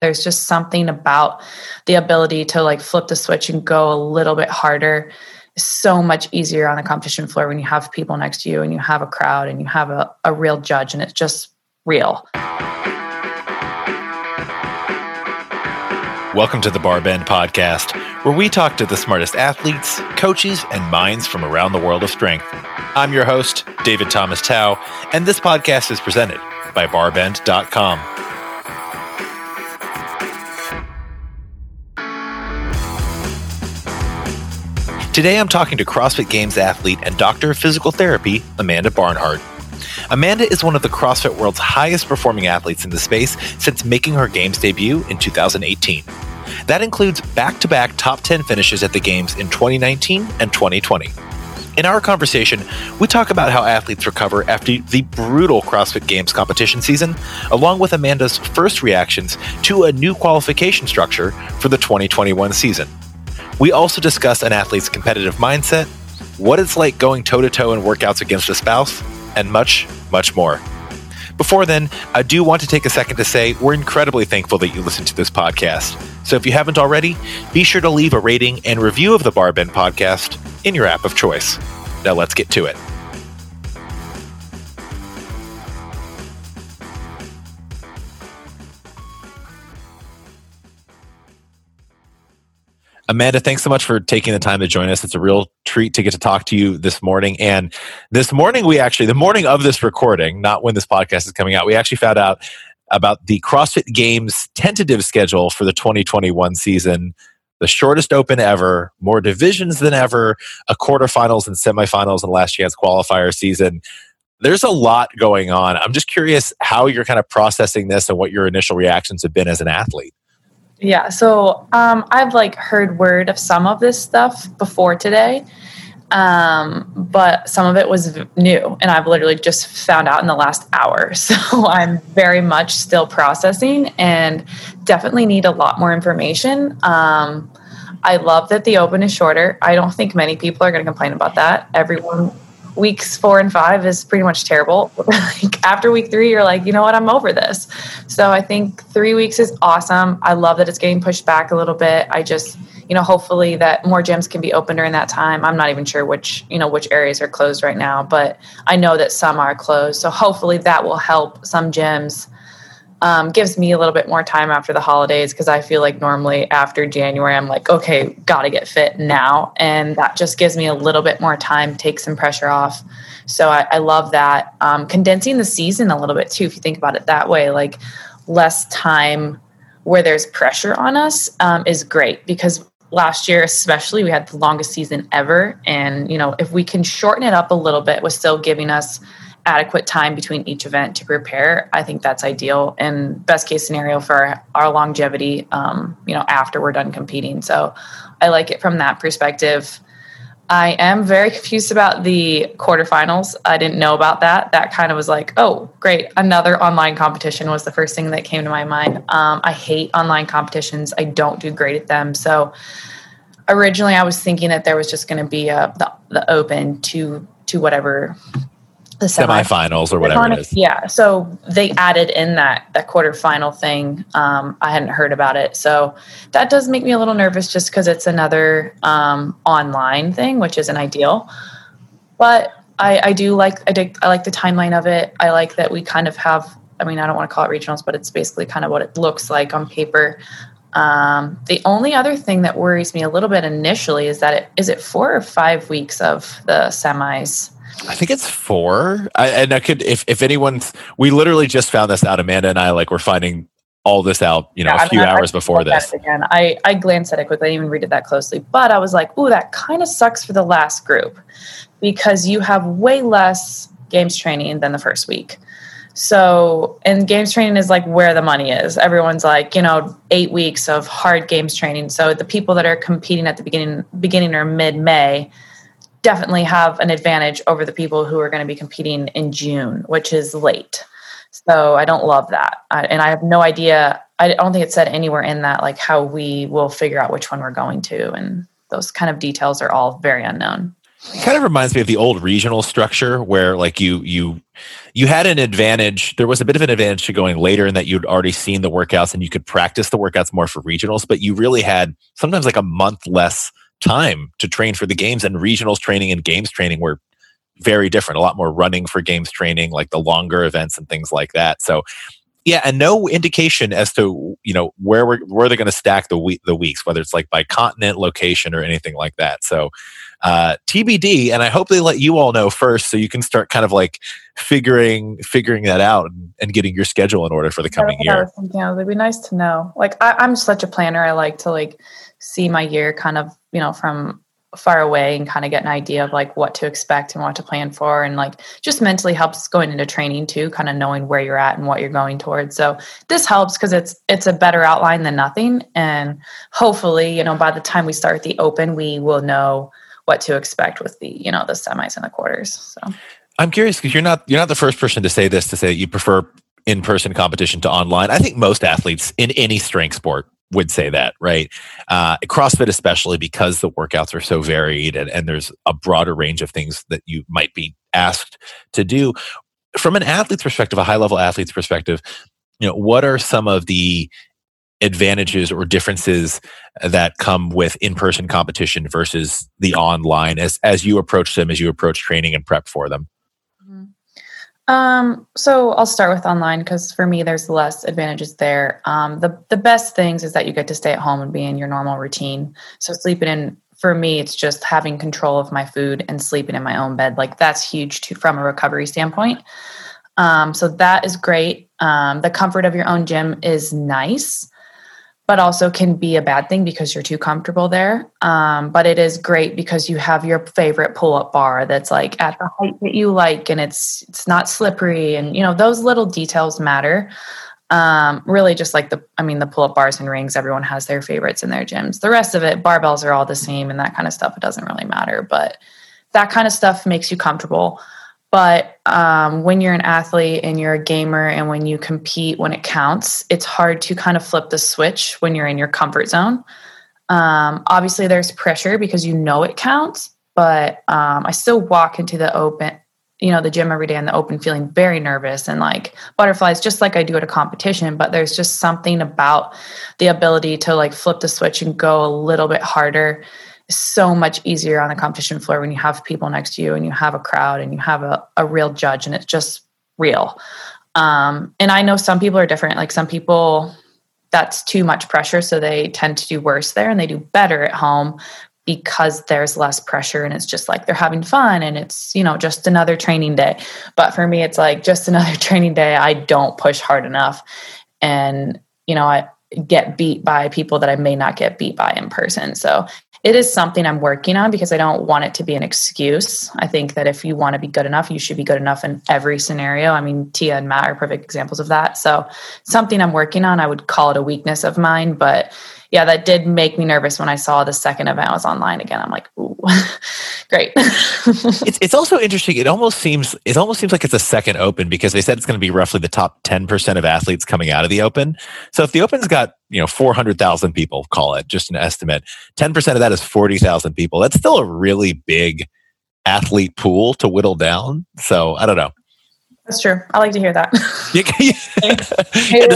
There's just something about the ability to like flip the switch and go a little bit harder. so much easier on the competition floor when you have people next to you and you have a crowd and you have a, a real judge and it's just real. Welcome to the Barbend Podcast, where we talk to the smartest athletes, coaches, and minds from around the world of strength. I'm your host, David Thomas Tao, and this podcast is presented by Barbend.com. Today I'm talking to CrossFit Games athlete and doctor of physical therapy, Amanda Barnhart. Amanda is one of the CrossFit world's highest performing athletes in the space since making her Games debut in 2018. That includes back to back top 10 finishes at the Games in 2019 and 2020. In our conversation, we talk about how athletes recover after the brutal CrossFit Games competition season, along with Amanda's first reactions to a new qualification structure for the 2021 season. We also discuss an athlete's competitive mindset, what it's like going toe to toe in workouts against a spouse, and much, much more. Before then, I do want to take a second to say we're incredibly thankful that you listen to this podcast. So if you haven't already, be sure to leave a rating and review of the Barbend podcast in your app of choice. Now let's get to it. Amanda, thanks so much for taking the time to join us. It's a real treat to get to talk to you this morning. And this morning, we actually, the morning of this recording, not when this podcast is coming out, we actually found out about the CrossFit Games tentative schedule for the 2021 season. The shortest open ever, more divisions than ever, a quarterfinals and semifinals and last chance qualifier season. There's a lot going on. I'm just curious how you're kind of processing this and what your initial reactions have been as an athlete. Yeah, so um, I've like heard word of some of this stuff before today, um, but some of it was new, and I've literally just found out in the last hour. So I'm very much still processing, and definitely need a lot more information. Um, I love that the open is shorter. I don't think many people are going to complain about that. Everyone weeks four and five is pretty much terrible. like after week three, you're like, you know what, I'm over this. So I think three weeks is awesome. I love that it's getting pushed back a little bit. I just, you know, hopefully that more gyms can be open during that time. I'm not even sure which, you know, which areas are closed right now, but I know that some are closed. So hopefully that will help some gyms um, gives me a little bit more time after the holidays because I feel like normally after January, I'm like, okay, got to get fit now. And that just gives me a little bit more time, take some pressure off. So I, I love that. Um, condensing the season a little bit too, if you think about it that way, like less time where there's pressure on us um, is great because last year especially we had the longest season ever and you know if we can shorten it up a little bit with still giving us adequate time between each event to prepare, I think that's ideal and best case scenario for our longevity, um, you know, after we're done competing. So I like it from that perspective. I am very confused about the quarterfinals. I didn't know about that. That kind of was like, oh, great. Another online competition was the first thing that came to my mind. Um, I hate online competitions. I don't do great at them. So originally I was thinking that there was just going to be a, the, the open to to whatever the semifinals or whatever it is. Yeah. So they added in that that quarterfinal thing. Um, I hadn't heard about it, so that does make me a little nervous, just because it's another um, online thing, which isn't ideal. But I, I do like I, dig, I like the timeline of it. I like that we kind of have. I mean, I don't want to call it regionals, but it's basically kind of what it looks like on paper. Um, the only other thing that worries me a little bit initially is that it is it four or five weeks of the semis I think it's four. I, and I could, if if anyone's, we literally just found this out. Amanda and I, like, we're finding all this out, you know, yeah, a few mean, hours I, before this. Again, I I glanced at it quickly. I didn't even read it that closely, but I was like, "Ooh, that kind of sucks for the last group because you have way less games training than the first week." So, and games training is like where the money is. Everyone's like, you know, eight weeks of hard games training. So the people that are competing at the beginning, beginning or mid May definitely have an advantage over the people who are going to be competing in June, which is late. So I don't love that. I, and I have no idea. I don't think it said anywhere in that, like how we will figure out which one we're going to. And those kind of details are all very unknown. It kind of reminds me of the old regional structure where like you you you had an advantage there was a bit of an advantage to going later in that you'd already seen the workouts and you could practice the workouts more for regionals but you really had sometimes like a month less time to train for the games and regionals training and games training were very different a lot more running for games training like the longer events and things like that so yeah, and no indication as to you know where we're where they're going to stack the week the weeks, whether it's like by continent, location, or anything like that. So uh, TBD, and I hope they let you all know first, so you can start kind of like figuring figuring that out and, and getting your schedule in order for the coming year. Yeah, it'd be nice to know. Like I, I'm such a planner. I like to like see my year kind of you know from far away and kind of get an idea of like what to expect and what to plan for and like just mentally helps going into training too kind of knowing where you're at and what you're going towards so this helps because it's it's a better outline than nothing and hopefully you know by the time we start the open we will know what to expect with the you know the semis and the quarters so i'm curious because you're not you're not the first person to say this to say that you prefer in-person competition to online i think most athletes in any strength sport would say that, right? Uh, CrossFit, especially because the workouts are so varied and, and there's a broader range of things that you might be asked to do. From an athlete's perspective, a high level athlete's perspective, you know, what are some of the advantages or differences that come with in-person competition versus the online as as you approach them as you approach training and prep for them um, so I'll start with online because for me, there's less advantages there. Um, the the best things is that you get to stay at home and be in your normal routine. So sleeping in for me, it's just having control of my food and sleeping in my own bed. Like that's huge from a recovery standpoint. Um, so that is great. Um, the comfort of your own gym is nice but also can be a bad thing because you're too comfortable there. Um, but it is great because you have your favorite pull-up bar that's like at the height that you like, and it's it's not slippery, and you know those little details matter. Um, really, just like the I mean the pull-up bars and rings, everyone has their favorites in their gyms. The rest of it, barbells are all the same, and that kind of stuff. It doesn't really matter, but that kind of stuff makes you comfortable. But um, when you're an athlete and you're a gamer and when you compete when it counts, it's hard to kind of flip the switch when you're in your comfort zone. Um, obviously, there's pressure because you know it counts, but um, I still walk into the open, you know, the gym every day in the open feeling very nervous and like butterflies, just like I do at a competition. But there's just something about the ability to like flip the switch and go a little bit harder so much easier on the competition floor when you have people next to you and you have a crowd and you have a, a real judge and it's just real. Um, and I know some people are different. Like some people, that's too much pressure. So they tend to do worse there and they do better at home because there's less pressure and it's just like they're having fun and it's, you know, just another training day. But for me, it's like just another training day. I don't push hard enough. And, you know, I, get beat by people that I may not get beat by in person. So it is something I'm working on because I don't want it to be an excuse. I think that if you want to be good enough, you should be good enough in every scenario. I mean, Tia and Matt are perfect examples of that. So, something I'm working on, I would call it a weakness of mine, but yeah, that did make me nervous when I saw the second event was online again. I'm like, ooh, great. it's it's also interesting. It almost seems it almost seems like it's a second open because they said it's going to be roughly the top ten percent of athletes coming out of the open. So if the open's got you know four hundred thousand people, call it just an estimate, ten percent of that is forty thousand people. That's still a really big athlete pool to whittle down. So I don't know. That's true. I like to hear that. yeah,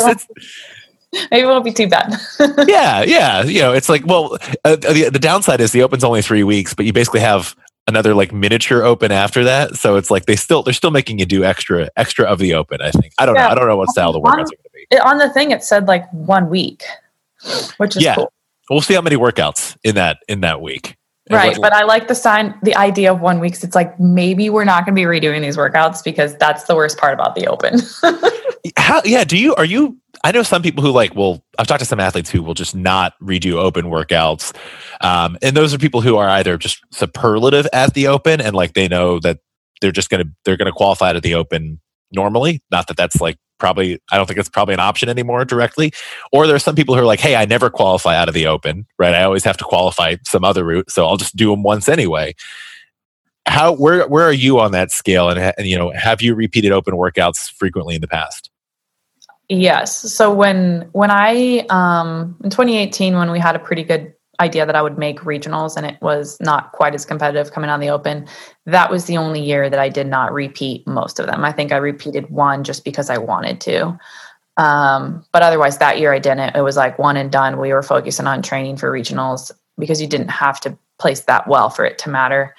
Maybe it won't be too bad. yeah, yeah. You know, it's like, well, uh, the, the downside is the open's only three weeks, but you basically have another like miniature open after that. So it's like they still they're still making you do extra extra of the open. I think I don't yeah. know. I don't know what style the workouts on, are going to be. On the thing, it said like one week, which is yeah. cool. We'll see how many workouts in that in that week. right, but I like the sign, the idea of one week. It's like maybe we're not going to be redoing these workouts because that's the worst part about the open. how? Yeah. Do you? Are you? I know some people who like will. I've talked to some athletes who will just not redo open workouts, um, and those are people who are either just superlative at the open and like they know that they're just gonna they're gonna qualify to the open normally. Not that that's like probably I don't think it's probably an option anymore directly. Or there are some people who are like, hey, I never qualify out of the open, right? I always have to qualify some other route, so I'll just do them once anyway. How where where are you on that scale? And, and you know, have you repeated open workouts frequently in the past? Yes. So when when I um in 2018 when we had a pretty good idea that I would make regionals and it was not quite as competitive coming on the open. That was the only year that I did not repeat most of them. I think I repeated one just because I wanted to. Um, but otherwise, that year I didn't. It was like one and done. We were focusing on training for regionals because you didn't have to place that well for it to matter.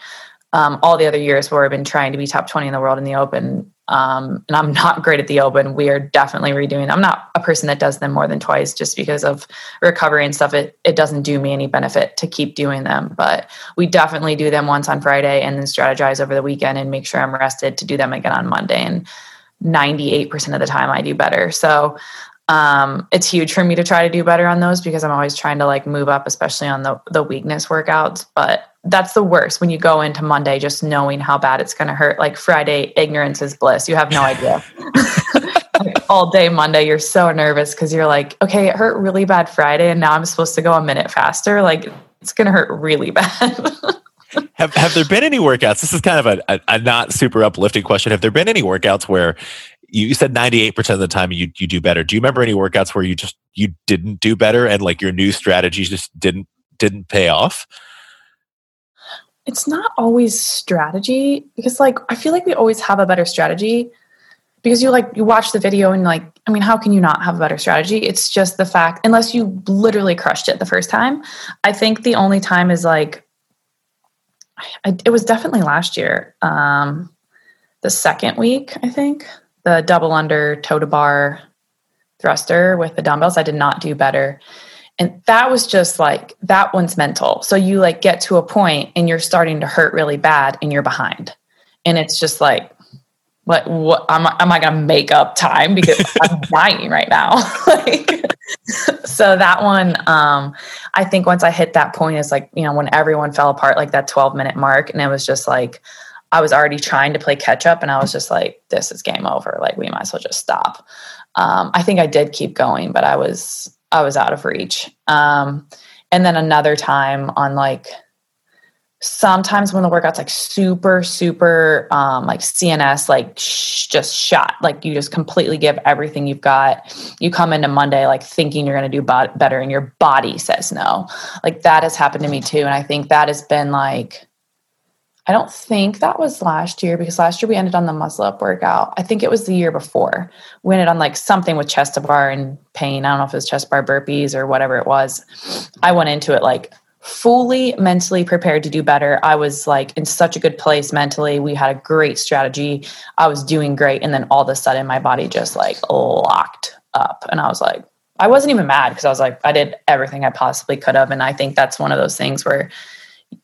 Um, all the other years where I've been trying to be top 20 in the world in the open, um, and I'm not great at the open. We are definitely redoing. I'm not a person that does them more than twice just because of recovery and stuff. It it doesn't do me any benefit to keep doing them, but we definitely do them once on Friday and then strategize over the weekend and make sure I'm rested to do them again on Monday. And 98% of the time I do better. So um, it's huge for me to try to do better on those because I'm always trying to like move up, especially on the the weakness workouts. But that's the worst when you go into Monday just knowing how bad it's going to hurt. Like Friday, ignorance is bliss. You have no idea. like all day Monday, you're so nervous because you're like, okay, it hurt really bad Friday, and now I'm supposed to go a minute faster. Like it's going to hurt really bad. have Have there been any workouts? This is kind of a, a, a not super uplifting question. Have there been any workouts where you said 98% of the time you you do better. Do you remember any workouts where you just you didn't do better and like your new strategies just didn't didn't pay off? It's not always strategy because like I feel like we always have a better strategy because you like you watch the video and like I mean how can you not have a better strategy? It's just the fact unless you literally crushed it the first time. I think the only time is like I, it was definitely last year. Um the second week, I think the double under toe to bar thruster with the dumbbells. I did not do better. And that was just like, that one's mental. So you like get to a point and you're starting to hurt really bad and you're behind. And it's just like, what, what am I, am I going to make up time because I'm dying right now? like, so that one, um, I think once I hit that point is like, you know, when everyone fell apart, like that 12 minute mark. And it was just like, I was already trying to play catch up and I was just like, this is game over. Like we might as well just stop. Um, I think I did keep going, but I was I was out of reach. Um, and then another time on like sometimes when the workout's like super super um, like cns like sh- just shot like you just completely give everything you've got you come into monday like thinking you're going to do bo- better and your body says no like that has happened to me too and i think that has been like I don't think that was last year because last year we ended on the muscle up workout. I think it was the year before. We ended on like something with chest bar and pain. I don't know if it was chest bar burpees or whatever it was. I went into it like fully mentally prepared to do better. I was like in such a good place mentally. We had a great strategy. I was doing great. And then all of a sudden my body just like locked up. And I was like, I wasn't even mad because I was like, I did everything I possibly could have. And I think that's one of those things where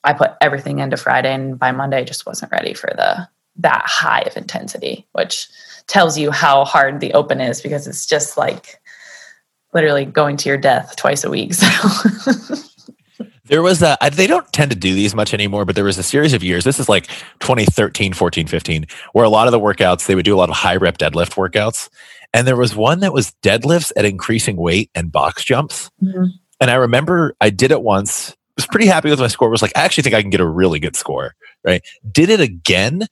I put everything into Friday, and by Monday, I just wasn't ready for the that high of intensity, which tells you how hard the open is because it's just like literally going to your death twice a week. So. There was a, they don't tend to do these much anymore, but there was a series of years. This is like 2013, 14, 15, where a lot of the workouts, they would do a lot of high rep deadlift workouts. And there was one that was deadlifts at increasing weight and box jumps. Mm-hmm. And I remember I did it once was pretty happy with my score. Was like, I actually think I can get a really good score. Right. Did it again.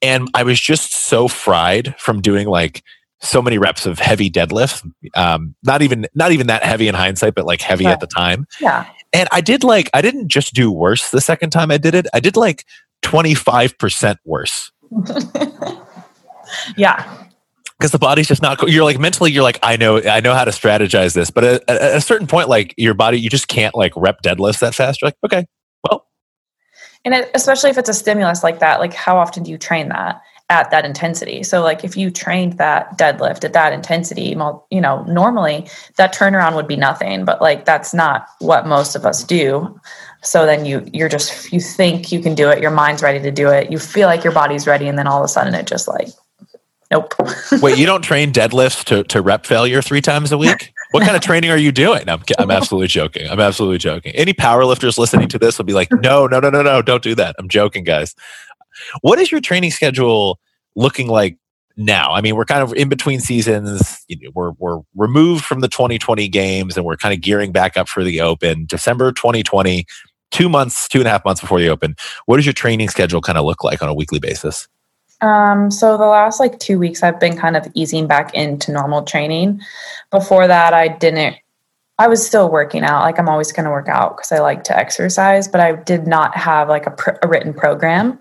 And I was just so fried from doing like so many reps of heavy deadlift. Um, not even not even that heavy in hindsight, but like heavy at the time. Yeah. And I did like I didn't just do worse the second time I did it. I did like 25% worse. yeah because the body's just not you're like mentally you're like i know i know how to strategize this but at, at, a certain point like your body you just can't like rep deadlifts that fast. You're like okay well and it, especially if it's a stimulus like that like how often do you train that at that intensity? So like if you trained that deadlift at that intensity you know normally that turnaround would be nothing but like that's not what most of us do. So then you you're just you think you can do it your mind's ready to do it you feel like your body's ready and then all of a sudden it just like Nope. Wait, you don't train deadlifts to, to rep failure three times a week? What kind of training are you doing? I'm, I'm absolutely joking. I'm absolutely joking. Any powerlifters listening to this will be like, no, no, no, no, no, don't do that. I'm joking, guys. What is your training schedule looking like now? I mean, we're kind of in between seasons. You know, we're we're removed from the 2020 games, and we're kind of gearing back up for the Open. December 2020, two months, two and a half months before the Open. What does your training schedule kind of look like on a weekly basis? Um, so the last like two weeks, I've been kind of easing back into normal training. Before that, I didn't. I was still working out. Like I'm always going to work out because I like to exercise, but I did not have like a, pr- a written program.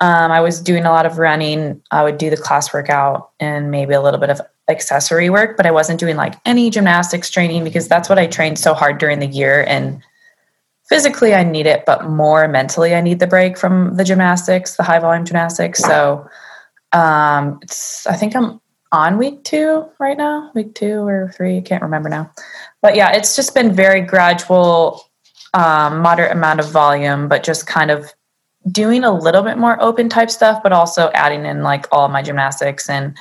Um, I was doing a lot of running. I would do the class workout and maybe a little bit of accessory work, but I wasn't doing like any gymnastics training because that's what I trained so hard during the year. And physically, I need it, but more mentally, I need the break from the gymnastics, the high volume gymnastics. So um, it's, I think I'm on week two right now, week two or three, I can't remember now. But yeah, it's just been very gradual, um, moderate amount of volume, but just kind of doing a little bit more open type stuff, but also adding in like all my gymnastics and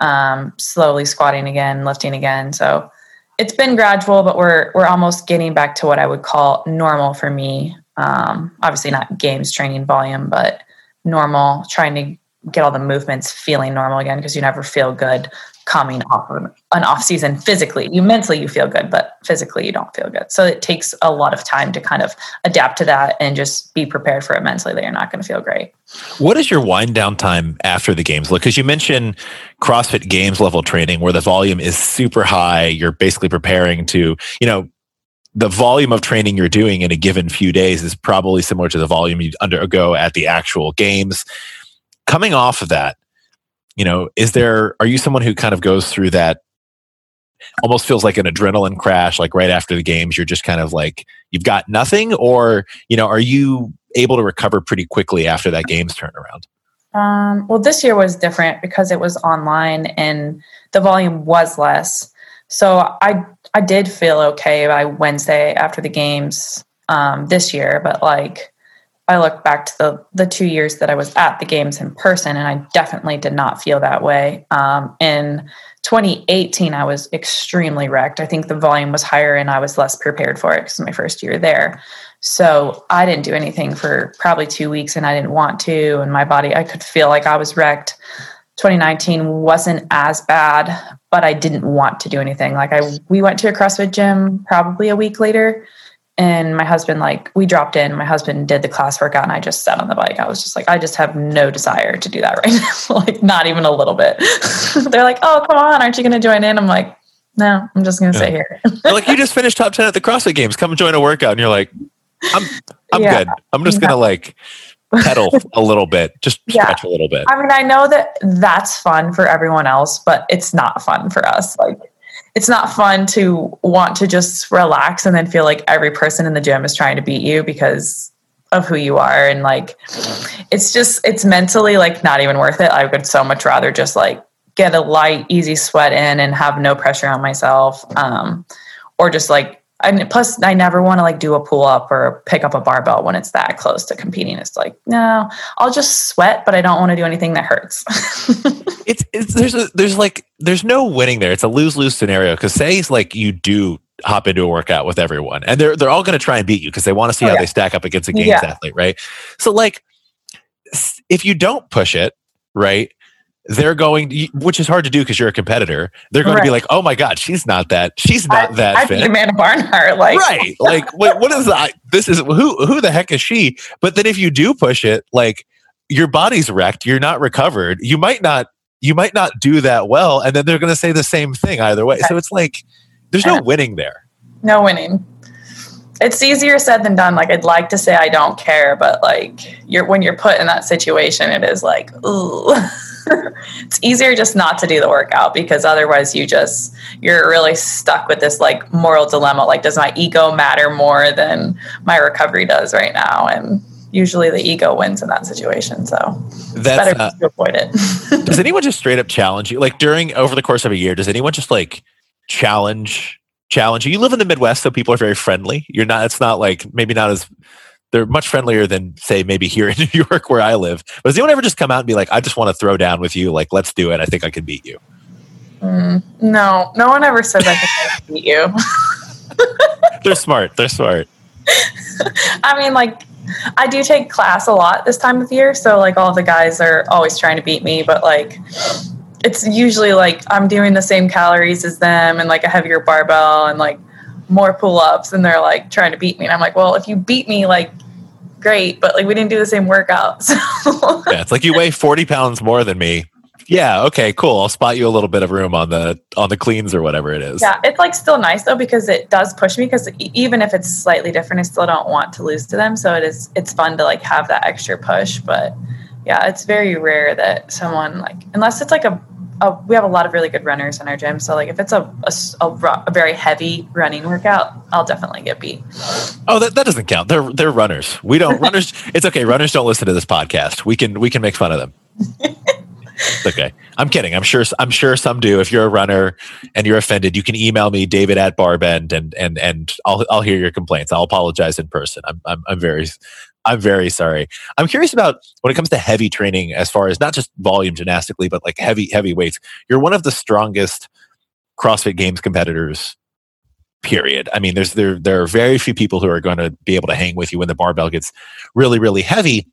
um, slowly squatting again, lifting again. So it's been gradual, but we're we're almost getting back to what I would call normal for me. Um, obviously, not games training volume, but normal. Trying to get all the movements feeling normal again because you never feel good coming off of an off season physically. You mentally you feel good, but physically you don't feel good. So it takes a lot of time to kind of adapt to that and just be prepared for it mentally that you're not going to feel great. What is your wind down time after the games? Look, because you mentioned CrossFit Games level training where the volume is super high. You're basically preparing to, you know, the volume of training you're doing in a given few days is probably similar to the volume you undergo at the actual games. Coming off of that, you know is there are you someone who kind of goes through that? Almost feels like an adrenaline crash like right after the games you're just kind of like you've got nothing? Or you know are you able to recover pretty quickly after that games turnaround? Um, well this year was different because it was online and the volume was less. So i i did feel okay by wednesday after the games um, this year but like I look back to the the two years that I was at the games in person, and I definitely did not feel that way. Um, in 2018, I was extremely wrecked. I think the volume was higher, and I was less prepared for it because my first year there. So I didn't do anything for probably two weeks, and I didn't want to. And my body, I could feel like I was wrecked. 2019 wasn't as bad, but I didn't want to do anything. Like I, we went to a CrossFit gym probably a week later and my husband like we dropped in my husband did the class workout and i just sat on the bike. I was just like i just have no desire to do that right now like not even a little bit. They're like oh come on aren't you going to join in? I'm like no i'm just going to yeah. sit here like you just finished top 10 at the crossfit games. Come join a workout. And you're like i'm i'm yeah. good. I'm just going to like pedal a little bit just stretch a little bit. I mean i know that that's fun for everyone else but it's not fun for us like it's not fun to want to just relax and then feel like every person in the gym is trying to beat you because of who you are. And like it's just it's mentally like not even worth it. I would so much rather just like get a light easy sweat in and have no pressure on myself um or just like and plus I never want to like do a pull up or pick up a barbell when it's that close to competing. It's like, no, I'll just sweat, but I don't want to do anything that hurts. it's, it's there's a, there's like there's no winning there. It's a lose lose scenario because say it's like you do hop into a workout with everyone and they're they're all going to try and beat you because they want to see oh, how yeah. they stack up against a games yeah. athlete, right? So like if you don't push it, right? They're going which is hard to do because you're a competitor. They're going right. to be like oh my god she's not that. She's not I, that I fit. amanda barnhart like right. Like wait, what is that this is who who the heck is she? But then if you do push it like your body's wrecked. You're not recovered. You might not you might not do that well and then they're going to say the same thing either way. So it's like there's no winning there. No winning. It's easier said than done. Like i'd like to say i don't care but like you're when you're put in that situation it is like ooh it's easier just not to do the workout because otherwise you just you're really stuck with this like moral dilemma like does my ego matter more than my recovery does right now? And usually the ego wins in that situation so that's better uh, to avoid it. Does anyone just straight up challenge you? Like during over the course of a year does anyone just like challenge challenge you? You live in the midwest so people are very friendly. You're not it's not like maybe not as they're much friendlier than say maybe here in New York where I live. But does anyone ever just come out and be like, I just want to throw down with you, like let's do it. I think I can beat you. Mm, no, no one ever says I can beat you. they're smart. They're smart. I mean, like I do take class a lot this time of year, so like all the guys are always trying to beat me, but like it's usually like I'm doing the same calories as them and like a heavier barbell and like more pull-ups and they're like trying to beat me and i'm like well if you beat me like great but like we didn't do the same workout so. yeah it's like you weigh 40 pounds more than me Yeah. Okay. Cool. I'll spot you a little bit of room on the on the cleans or whatever it is. Yeah, it's like still nice though because it does push me because even if it's slightly different, I still don't want to lose to them. So it is it's fun to like have that extra push. But yeah, it's very rare that someone like unless it's like a, a we have a lot of really good runners in our gym. So like if it's a a, a, very heavy running workout, I'll definitely get beat. Oh, that, that doesn't count. They're they're runners. We don't runners. It's okay. Runners don't listen to this podcast. We can we can make fun of them. okay. I'm kidding. I'm sure. I'm sure some do. If you're a runner and you're offended, you can email me, David at Barbend, and and and I'll I'll hear your complaints. I'll apologize in person. I'm I'm, I'm very I'm very sorry. I'm curious about when it comes to heavy training, as far as not just volume gymnastically, but like heavy heavy weights. You're one of the strongest CrossFit Games competitors. Period. I mean, there's there there are very few people who are going to be able to hang with you when the barbell gets really really heavy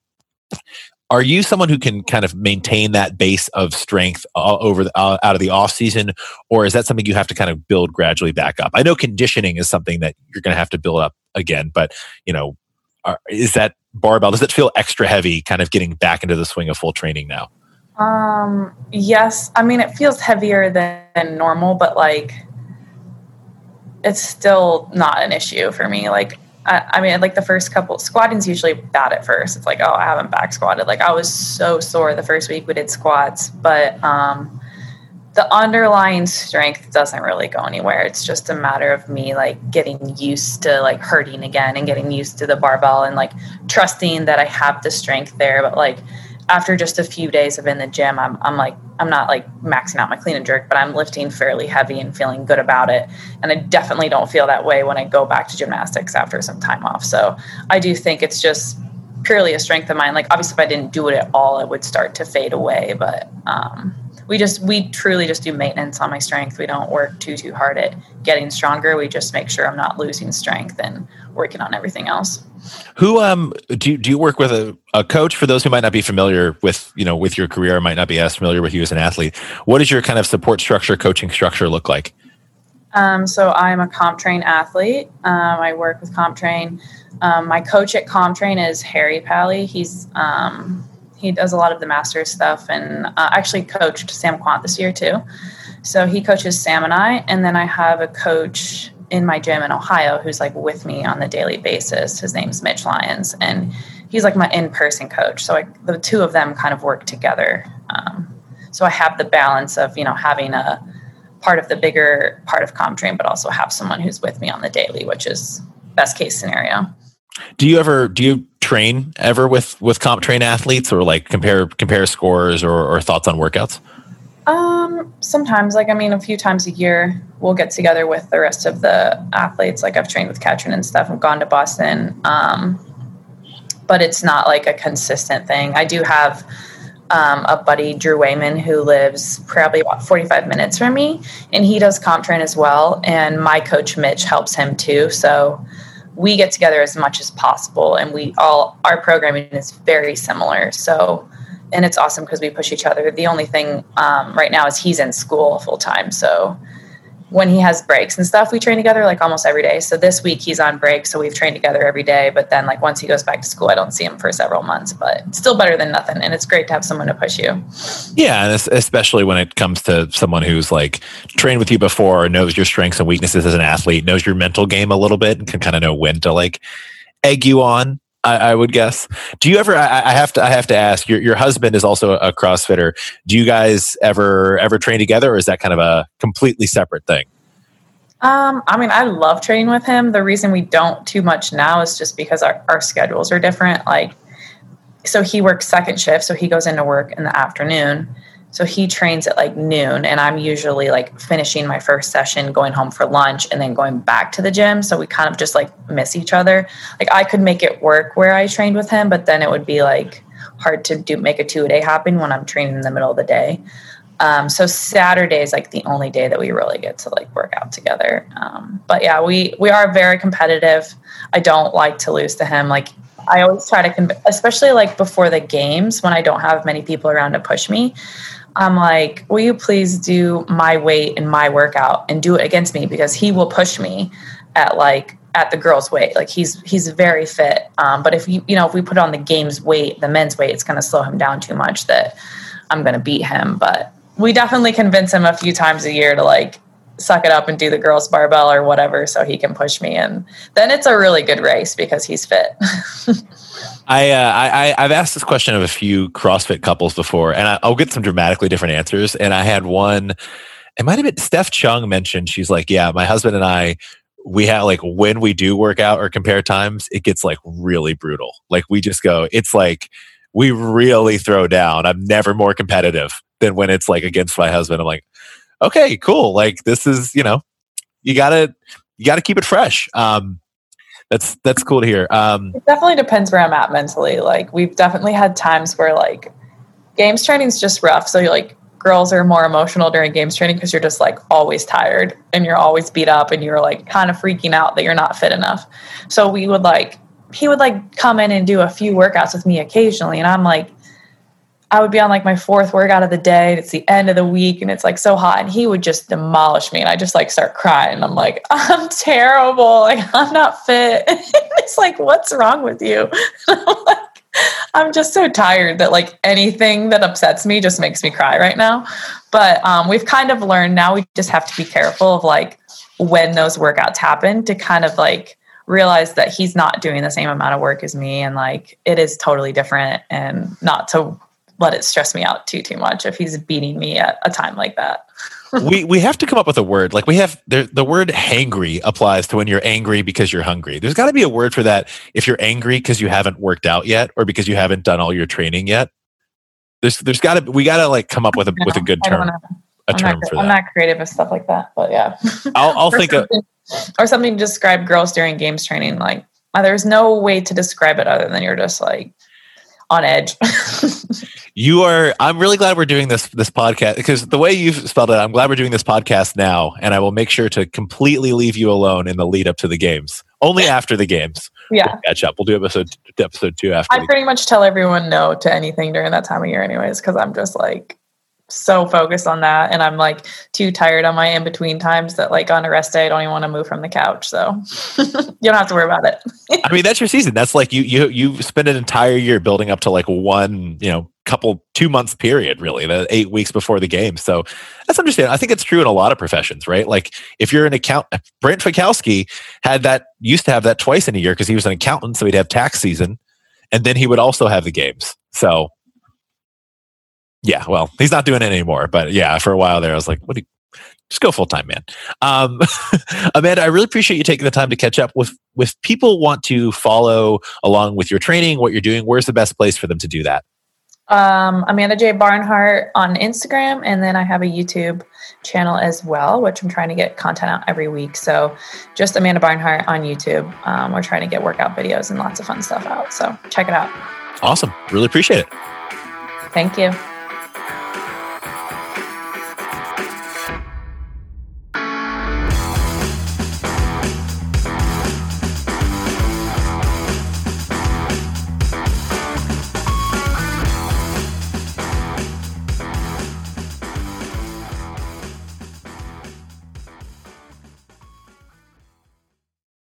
are you someone who can kind of maintain that base of strength uh, over the, uh, out of the off season or is that something you have to kind of build gradually back up i know conditioning is something that you're going to have to build up again but you know are, is that barbell does it feel extra heavy kind of getting back into the swing of full training now um yes i mean it feels heavier than, than normal but like it's still not an issue for me like I, I mean, like the first couple squatting's usually bad at first. It's like, oh, I haven't back squatted. Like I was so sore the first week we did squats, but um, the underlying strength doesn't really go anywhere. It's just a matter of me like getting used to like hurting again and getting used to the barbell and like trusting that I have the strength there. But like after just a few days of in the gym, I'm, I'm like, I'm not like maxing out my clean and jerk, but I'm lifting fairly heavy and feeling good about it. And I definitely don't feel that way when I go back to gymnastics after some time off. So I do think it's just purely a strength of mine. Like obviously if I didn't do it at all, it would start to fade away, but, um, we just we truly just do maintenance on my strength. We don't work too too hard at getting stronger. We just make sure i'm not losing strength and working on everything else. Who um do you, do you work with a, a coach? For those who might not be familiar with you know with your career might not be as familiar with you as an athlete what does your kind of support structure coaching structure look like? Um, so i'm a CompTrain athlete. Um, i work with CompTrain um, my coach at CompTrain is harry pally. He's um, he does a lot of the master stuff and uh, actually coached sam Kwant this year too so he coaches sam and i and then i have a coach in my gym in Ohio who's like with me on the daily basis. His name's Mitch Lyons, and he's like my in-person coach. So I, the two of them kind of work together. Um, so I have the balance of you know having a part of the bigger part of CompTrain, but also have someone who's with me on the daily, which is best case scenario. Do you ever do you train ever with with comp train athletes or like compare compare scores or, or thoughts on workouts? Um, sometimes, like I mean, a few times a year, we'll get together with the rest of the athletes. Like I've trained with Katrin and stuff. I've gone to Boston, um, but it's not like a consistent thing. I do have um, a buddy, Drew Wayman, who lives probably about 45 minutes from me, and he does comp train as well. And my coach Mitch helps him too. So we get together as much as possible, and we all our programming is very similar. So and it's awesome because we push each other. The only thing um, right now is he's in school full time, so when he has breaks and stuff, we train together like almost every day. So this week he's on break, so we've trained together every day. But then like once he goes back to school, I don't see him for several months. But still better than nothing, and it's great to have someone to push you. Yeah, and especially when it comes to someone who's like trained with you before, knows your strengths and weaknesses as an athlete, knows your mental game a little bit, and can kind of know when to like egg you on I, I, would guess. Do you ever? I, I, have to. I have to ask. Your your husband is also a CrossFitter. Do you guys ever ever train together, or is that kind of a completely separate thing? Um, I mean, I love training with him. The reason we don't too much now is just because our, our schedules are different. Like, so he works second shift, so he goes into work in the afternoon, so he trains at like noon, and I'm usually like finishing my first session, going home for lunch, and then going back to the gym. So we kind of just like miss each other. Like I could make it work where I trained with him, but then it would be like hard to do make a two a day happen when I'm training in the middle of the day. Um, so Saturday is like the only day that we really get to like work out together. Um, but yeah, we we are very competitive. I don't like to lose to him. Like I always try to, especially like before the games when I don't have many people around to push me. I'm like, will you please do my weight and my workout and do it against me because he will push me at like at the girls' weight. Like he's he's very fit, um, but if you you know if we put on the games weight, the men's weight, it's going to slow him down too much. That I'm going to beat him. But we definitely convince him a few times a year to like suck it up and do the girls barbell or whatever so he can push me and then it's a really good race because he's fit I, uh, I I've asked this question of a few CrossFit couples before, and I, will get some dramatically different answers. And I had one. It might have been Steph Chung mentioned. She's like, "Yeah, my husband and I, we have like when we do work out or compare times, it gets like really brutal. Like we just go, it's like we really throw down. I'm never more competitive than when it's like against my husband. I'm like, okay, cool. Like this is, you know, you gotta you gotta keep it fresh. Um, that's that's cool to hear. Um, it definitely depends where I'm at mentally. Like we've definitely had times where like games training is just rough. So you're like girls are more emotional during games training because you're just like always tired and you're always beat up and you're like kind of freaking out that you're not fit enough. So we would like he would like come in and do a few workouts with me occasionally and I'm like I would be on like my fourth workout of the day. It's the end of the week and it's like so hot. And he would just demolish me. And I just like start crying. I'm like, I'm terrible. Like, I'm not fit. it's like, what's wrong with you? I'm like, I'm just so tired that like anything that upsets me just makes me cry right now. But um, we've kind of learned now we just have to be careful of like when those workouts happen to kind of like realize that he's not doing the same amount of work as me and like it is totally different and not to let it stress me out too too much if he's beating me at a time like that. we we have to come up with a word. Like we have the the word hangry applies to when you're angry because you're hungry. There's got to be a word for that if you're angry because you haven't worked out yet or because you haven't done all your training yet. There's there's got to we got to like come up with a with a good term. A I'm term not, for that. I'm not creative with stuff like that, but yeah. I'll, I'll think of or something to describe girls during games training. Like uh, there's no way to describe it other than you're just like on edge. you are i'm really glad we're doing this this podcast because the way you've spelled it i'm glad we're doing this podcast now and i will make sure to completely leave you alone in the lead up to the games. Only after the games. Yeah. We'll catch up. We'll do episode episode two after i pretty much tell everyone no to anything during that time of year anyways because i'm just like so focused on that and i'm like too tired on my in between times that like on a rest day i don't even want to move from the couch so you don't have to worry about it. I mean that's your season. That's like you you you spend an entire year building up to like one you know couple two months period really the eight weeks before the game so that's understandable. I think it's true in a lot of professions right? Like if you're an account uh, brent fikowski had that used to have that twice in a year because he was an accountant so he'd have tax season and then he would also have the games so yeah, well, he's not doing it anymore. But yeah, for a while there, I was like, what do you, just go full time, man. Um, Amanda, I really appreciate you taking the time to catch up with, with people want to follow along with your training, what you're doing. Where's the best place for them to do that? Um, Amanda J. Barnhart on Instagram. And then I have a YouTube channel as well, which I'm trying to get content out every week. So just Amanda Barnhart on YouTube. Um, we're trying to get workout videos and lots of fun stuff out. So check it out. Awesome. Really appreciate it. Thank you.